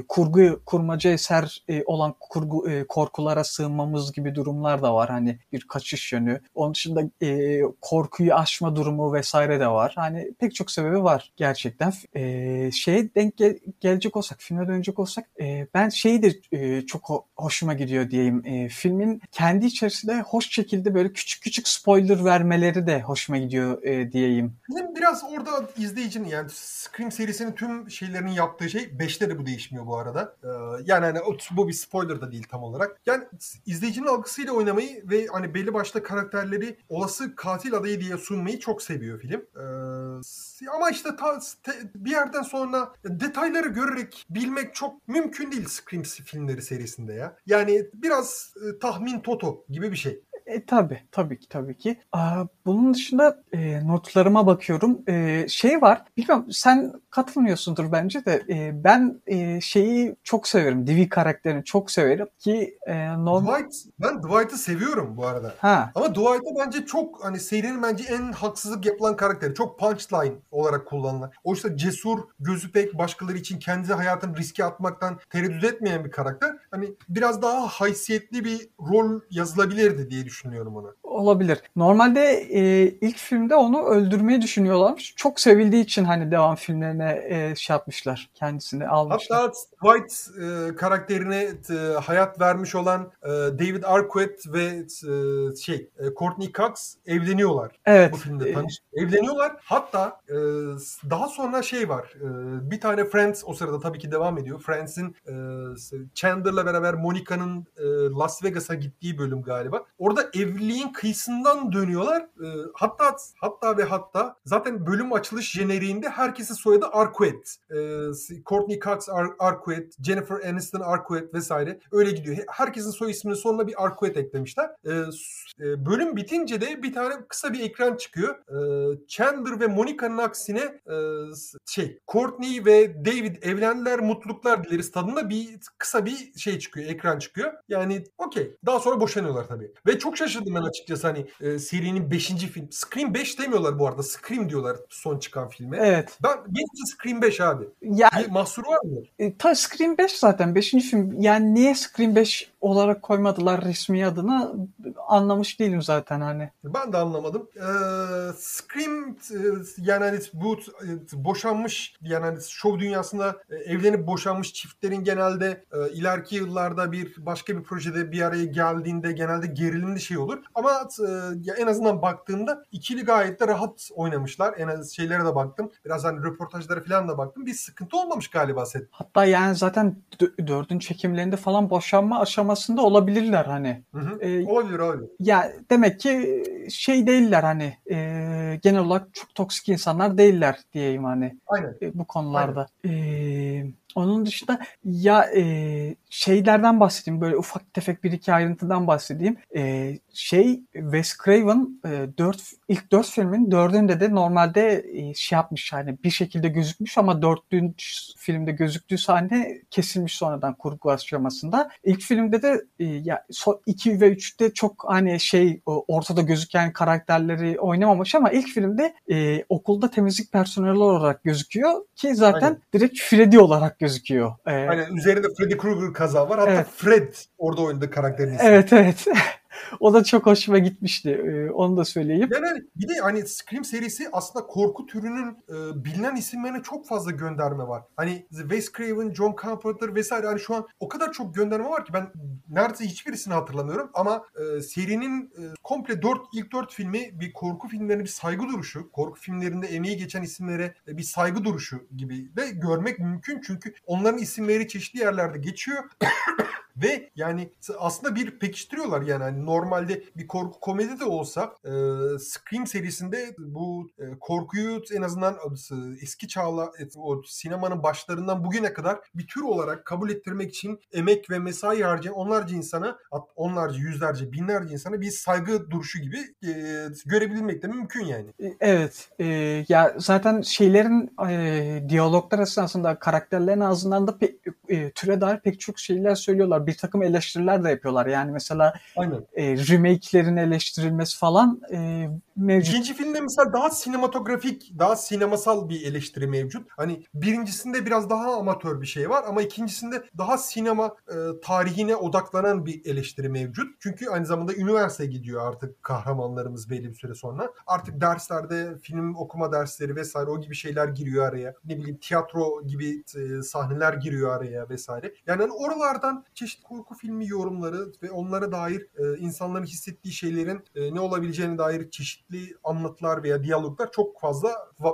kurgu kurmaca eser olan kurgu e, korkulara sığınmamız gibi durumlar da var. Hani bir kaçış yönü. Onun dışında e, korkuyu aşma durumu vesaire de var. Hani pek çok sebebi var gerçekten. E, şeye denk gel- gelecek olsak, filme dönecek olsak e, ben şeyi de e, çok ho- hoşuma gidiyor diyeyim. E, filmin kendi içerisinde hoş şekilde böyle küçük küçük spoiler vermeleri de hoşuma gidiyor e, diyeyim. Bizim biraz orada izleyicinin yani Scream serisinin tüm şeylerinin yaptığı şey 5'te de bu değişmiyor bu arada. Ee, yani hani bu bir spoiler da değil tam olarak. Yani izleyicinin algısıyla oynamayı ve hani belli başlı karakterleri olası katil adayı diye sunmayı çok seviyor film. Ee, ama işte ta- te- bir yerden sonra detayları görerek bilmek çok mümkün değil Scream filmleri serisinde ya. Yani biraz e, tahmin toto gibi bir şey. E tabi tabii ki tabii ki. Aa, bunun dışında e, notlarıma bakıyorum. E, şey var bilmiyorum sen katılmıyorsundur bence de e, ben e, şeyi çok severim. Divi karakterini çok severim ki e, normal... Dwight, ben Dwight'ı seviyorum bu arada. Ha Ama Dwight'ı bence çok hani serinin bence en haksızlık yapılan karakteri. Çok punchline olarak kullanılan. Oysa cesur, gözü pek başkaları için kendi hayatını riske atmaktan tereddüt etmeyen bir karakter. Hani biraz daha haysiyetli bir rol yazılabilirdi diye düşünüyorum ona. olabilir. Normalde e, ilk filmde onu öldürmeyi düşünüyorlarmış. Çok sevildiği için hani devam filmlerine e, şey yapmışlar. Kendisini almışlar. Hatta Dwight e, karakterine e, hayat vermiş olan e, David Arquette ve e, şey e, Courtney Cox evleniyorlar. evet. bu filmde e, tanış evleniyorlar. Hatta e, daha sonra şey var. e, bir tane Friends o sırada tabii ki devam ediyor. Friends'in e, Chandler'la beraber Monica'nın e, Las Vegas'a gittiği bölüm galiba. Orada evliliğin kıyısından dönüyorlar. E, hatta hatta ve hatta zaten bölüm açılış jeneriğinde herkesin soyadı Arquette. E, Courtney Cox Ar- Arquette, Jennifer Aniston Arquette vesaire öyle gidiyor. Herkesin soy isminin sonuna bir Arquette eklemişler. E, e, bölüm bitince de bir tane kısa bir ekran çıkıyor. E, Chandler ve Monica'nın aksine e, şey Courtney ve David evlendiler mutluluklar dileriz tadında bir kısa bir şey çıkıyor ekran çıkıyor. Yani okey. Daha sonra boşanıyorlar tabii. Ve çok şaşırdım ben açıkçası hani e, serinin 5. film. Scream 5 demiyorlar bu arada. Scream diyorlar son çıkan filme. Evet. Ben benimki Scream 5 abi. Ya Bir mahsuru var mı? e, ta Scream 5 zaten 5. film. Yani niye Scream 5 olarak koymadılar resmi adını anlamış değilim zaten hani. Ben de anlamadım. Ee, Scream e, yani hani bu e, boşanmış yani hani şov dünyasında e, evlenip boşanmış çiftlerin genelde e, ileriki yıllarda bir başka bir projede bir araya geldiğinde genelde gerilimli şey olur. Ama e, en azından baktığımda ikili gayet de rahat oynamışlar. En az şeylere de baktım. Biraz hani röportajlara falan da baktım. Bir sıkıntı olmamış galiba set. Hatta yani zaten dö- dördün çekimlerinde falan boşanma aşamasında olabilirler hani. Hı hı. Ee, olabilir olabilir. Ya demek ki şey değiller hani e, genel olarak çok toksik insanlar değiller diyeyim hani Aynen. e, bu konularda. E, onun dışında ya e, şeylerden bahsedeyim böyle ufak tefek bir iki ayrıntıdan bahsedeyim. E, şey Wes Craven e, dört, ilk dört filmin dördünde de normalde e, şey yapmış hani bir şekilde gözükmüş ama dördüncü filmde gözüktüğü sahne kesilmiş sonradan kurgu aşamasında. İlk filmde de e, ya 2 ve 3'te çok hani şey ortada gözüken karakterleri oynamamış ama ilk filmde e, okulda temizlik personeli olarak gözüküyor ki zaten Aynen. direkt Freddy olarak gözüküyor. E, Aynen üzerinde Freddy Krueger kaza var. Hatta Evet. Fred orada oynadı karakterin ismi. evet evet. O da çok hoşuma gitmişti. E, onu da söyleyeyim. Yani bir de hani Scream serisi aslında korku türünün e, bilinen isimlerine çok fazla gönderme var. Hani Wes Craven, John Carpenter vesaire hani şu an o kadar çok gönderme var ki ben neredeyse hiçbirisini hatırlamıyorum ama e, serinin e, komple 4 ilk 4 filmi bir korku filmlerine bir saygı duruşu, korku filmlerinde emeği geçen isimlere e, bir saygı duruşu gibi de görmek mümkün çünkü onların isimleri çeşitli yerlerde geçiyor. *coughs* Ve yani aslında bir pekiştiriyorlar yani hani normalde bir korku komedi de olsa e, Scream serisinde bu e, korkuyu en azından e, eski çağla e, o sinemanın başlarından bugüne kadar bir tür olarak kabul ettirmek için emek ve mesai harcayan onlarca insana onlarca yüzlerce binlerce insana bir saygı duruşu gibi e, görebilmek de mümkün yani. E, Evet. e, ya zaten şeylerin e, diyaloglar esnasında karakterlerin ağzından da pe- e, türe dair pek çok şeyler söylüyorlar. Bir takım eleştiriler de yapıyorlar. Yani mesela Aynen. e, remake'lerin eleştirilmesi falan e, mevcut. İkinci filmde mesela daha sinematografik, daha sinemasal bir eleştiri mevcut. Hani birincisinde biraz daha amatör bir şey var ama ikincisinde daha sinema e, tarihine odaklanan bir eleştiri mevcut. Çünkü aynı zamanda üniversiteye gidiyor artık kahramanlarımız belli bir süre sonra. Artık derslerde film okuma dersleri vesaire o gibi şeyler giriyor araya. Ne bileyim tiyatro gibi e, sahneler giriyor araya vesaire. Yani hani oralardan çeşitli korku filmi yorumları ve onlara dair e, insanların hissettiği şeylerin e, ne olabileceğine dair çeşitli anlatılar veya diyaloglar çok fazla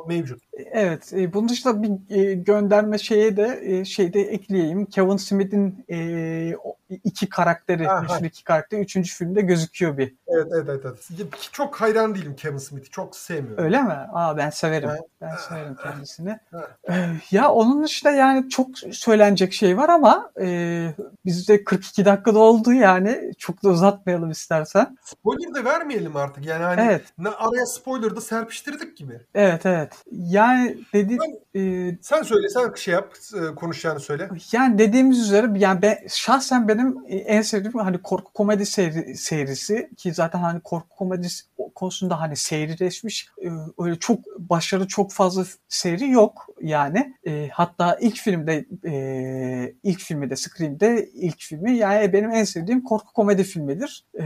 mevcut. Evet. E, bunun dışında bir e, gönderme şeye de e, şeyde ekleyeyim. Kevin Smith'in e, iki karakteri, Aha. meşhur iki karakteri üçüncü filmde gözüküyor bir. Evet evet evet. Çok hayran değilim Kevin Smith'i. Çok sevmiyorum. Öyle mi? Aa ben severim. Evet. Ben severim kendisini. *laughs* Evet. Ee, ya onun dışında yani çok söylenecek şey var ama e, bizde 42 dakikada oldu yani. Çok da uzatmayalım istersen. Spoiler da vermeyelim artık. Yani hani Evet. Ne araya spoiler da serpiştirdik gibi. Evet evet. Yani dedi e, Sen söyle sen şey yap e, konuşacağını söyle. yani dediğimiz üzere yani ben şahsen benim e, en sevdiğim hani korku komedi seri, serisi ki zaten hani korku komedi konusunda hani seyrileşmiş e, öyle çok başarı çok fazla seri yok yani. E, hatta ilk filmde e, ilk filmi de Scream'de ilk filmi yani benim en sevdiğim korku komedi filmidir. E,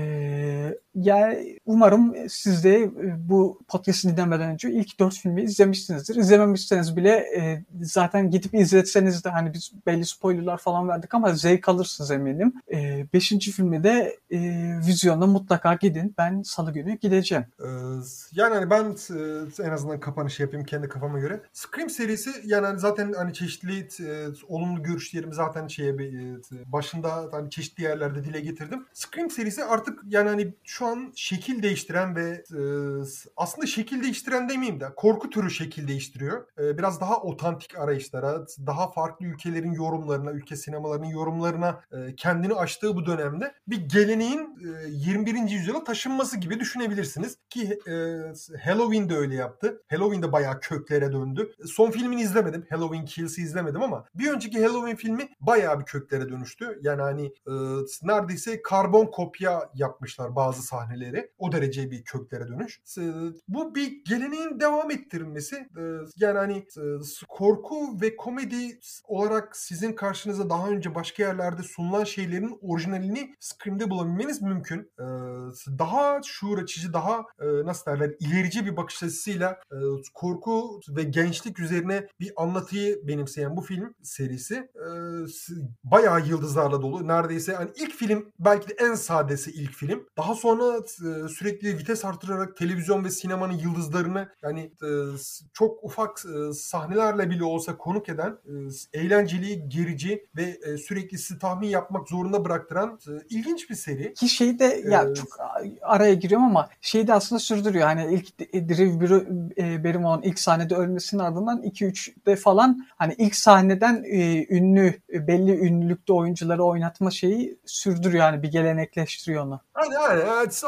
yani umarım siz de e, bu podcast'i dinlemeden önce ilk dört filmi izlemişsinizdir. İzlememişseniz bile e, zaten gidip izletseniz de hani biz belli spoilerlar falan verdik ama zevk alırsınız eminim. E, beşinci filmi de e, vizyona mutlaka gidin. Ben salı günü gideceğim. Ee, yani hani ben e, en azından kapanışı yapayım kendi kafama göre. Scream serisi serisi yani hani zaten hani çeşitli e, olumlu görüşlerimi zaten şeye e, başında hani çeşitli yerlerde dile getirdim. Scream serisi artık yani hani şu an şekil değiştiren ve e, aslında şekil değiştiren demeyeyim de korku türü şekil değiştiriyor. E, biraz daha otantik arayışlara, daha farklı ülkelerin yorumlarına, ülke sinemalarının yorumlarına e, kendini açtığı bu dönemde bir geleneğin e, 21. yüzyıla taşınması gibi düşünebilirsiniz. Ki e, Halloween de öyle yaptı. Halloween de bayağı köklere döndü. Son filmini izlemedim. Halloween Kills'i izlemedim ama bir önceki Halloween filmi bayağı bir köklere dönüştü. Yani hani e, neredeyse karbon kopya yapmışlar bazı sahneleri. O derece bir köklere dönüş. E, bu bir geleneğin devam ettirilmesi. E, yani hani e, korku ve komedi olarak sizin karşınıza daha önce başka yerlerde sunulan şeylerin orijinalini Scream'de bulabilmeniz mümkün. E, daha şuur açıcı, daha e, nasıl derler ilerici bir bakış açısıyla e, korku ve gençlik üzerine bir anlatıyı benimseyen bu film serisi e, bayağı yıldızlarla dolu. Neredeyse hani ilk film belki de en sadesi ilk film. Daha sonra e, sürekli vites artırarak televizyon ve sinemanın yıldızlarını yani e, çok ufak e, sahnelerle bile olsa konuk eden e, eğlenceli, gerici ve e, sürekli sizi tahmin yapmak zorunda bıraktıran e, ilginç bir seri. Ki şeyde ya ee, çok araya giriyorum ama şeyde aslında sürdürüyor. Hani ilk Drew Barrymore'un ilk sahnede ölmesinin ardından 2-3'de falan hani ilk sahneden e, ünlü belli ünlülükte oyuncuları oynatma şeyi sürdürüyor yani bir gelenekleştiriyor onu. Hani hani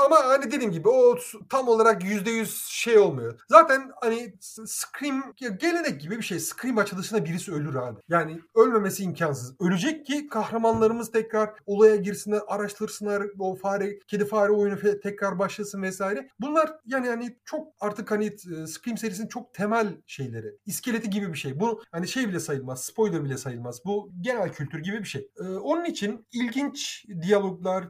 ama hani dediğim gibi o tam olarak %100 şey olmuyor. Zaten hani Scream gelenek gibi bir şey. Scream açılışında birisi ölür abi. Yani ölmemesi imkansız. Ölecek ki kahramanlarımız tekrar olaya girsinler, araştırsınlar, o fare, kedi fare oyunu tekrar başlasın vesaire. Bunlar yani hani çok artık hani Scream serisinin çok temel şeyleri. İskeleti gibi bir şey. Bu hani şey bile sayılmaz. Spoiler bile sayılmaz. Bu genel kültür gibi bir şey. Ee, onun için ilginç diyaloglar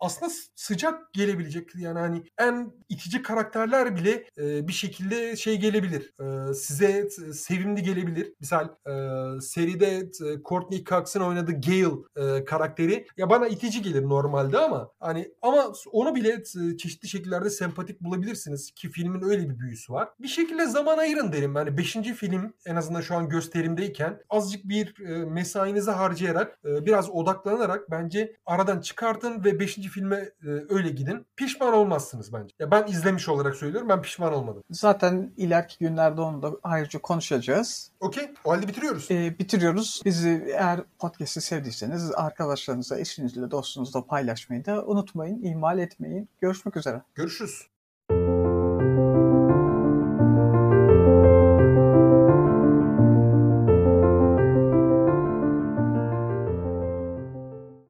aslında sıcak gelebilecek yani hani en itici karakterler bile e, bir şekilde şey gelebilir. E, size sevimli gelebilir. Misal e, seride e, Courtney Cox'ın oynadığı Gale e, karakteri ya bana itici gelir normalde ama hani ama onu bile e, çeşitli şekillerde sempatik bulabilirsiniz ki filmin öyle bir büyüsü var. Bir şekilde zaman ayırın derim. Yani 5. film en azından şu an gösterimdeyken azıcık bir e, mesainizi harcayarak e, biraz odaklanarak bence aradan çıkartın ve 5. filme e, öyle gidin. Pişman olmazsınız bence. Ya ben izlemiş olarak söylüyorum. Ben pişman olmadım. Zaten ileriki günlerde onu da ayrıca konuşacağız. Okey. O halde bitiriyoruz. Ee, bitiriyoruz. Bizi eğer podcast'i sevdiyseniz arkadaşlarınızla, eşinizle, dostunuzla paylaşmayı da unutmayın. ihmal etmeyin. Görüşmek üzere. Görüşürüz.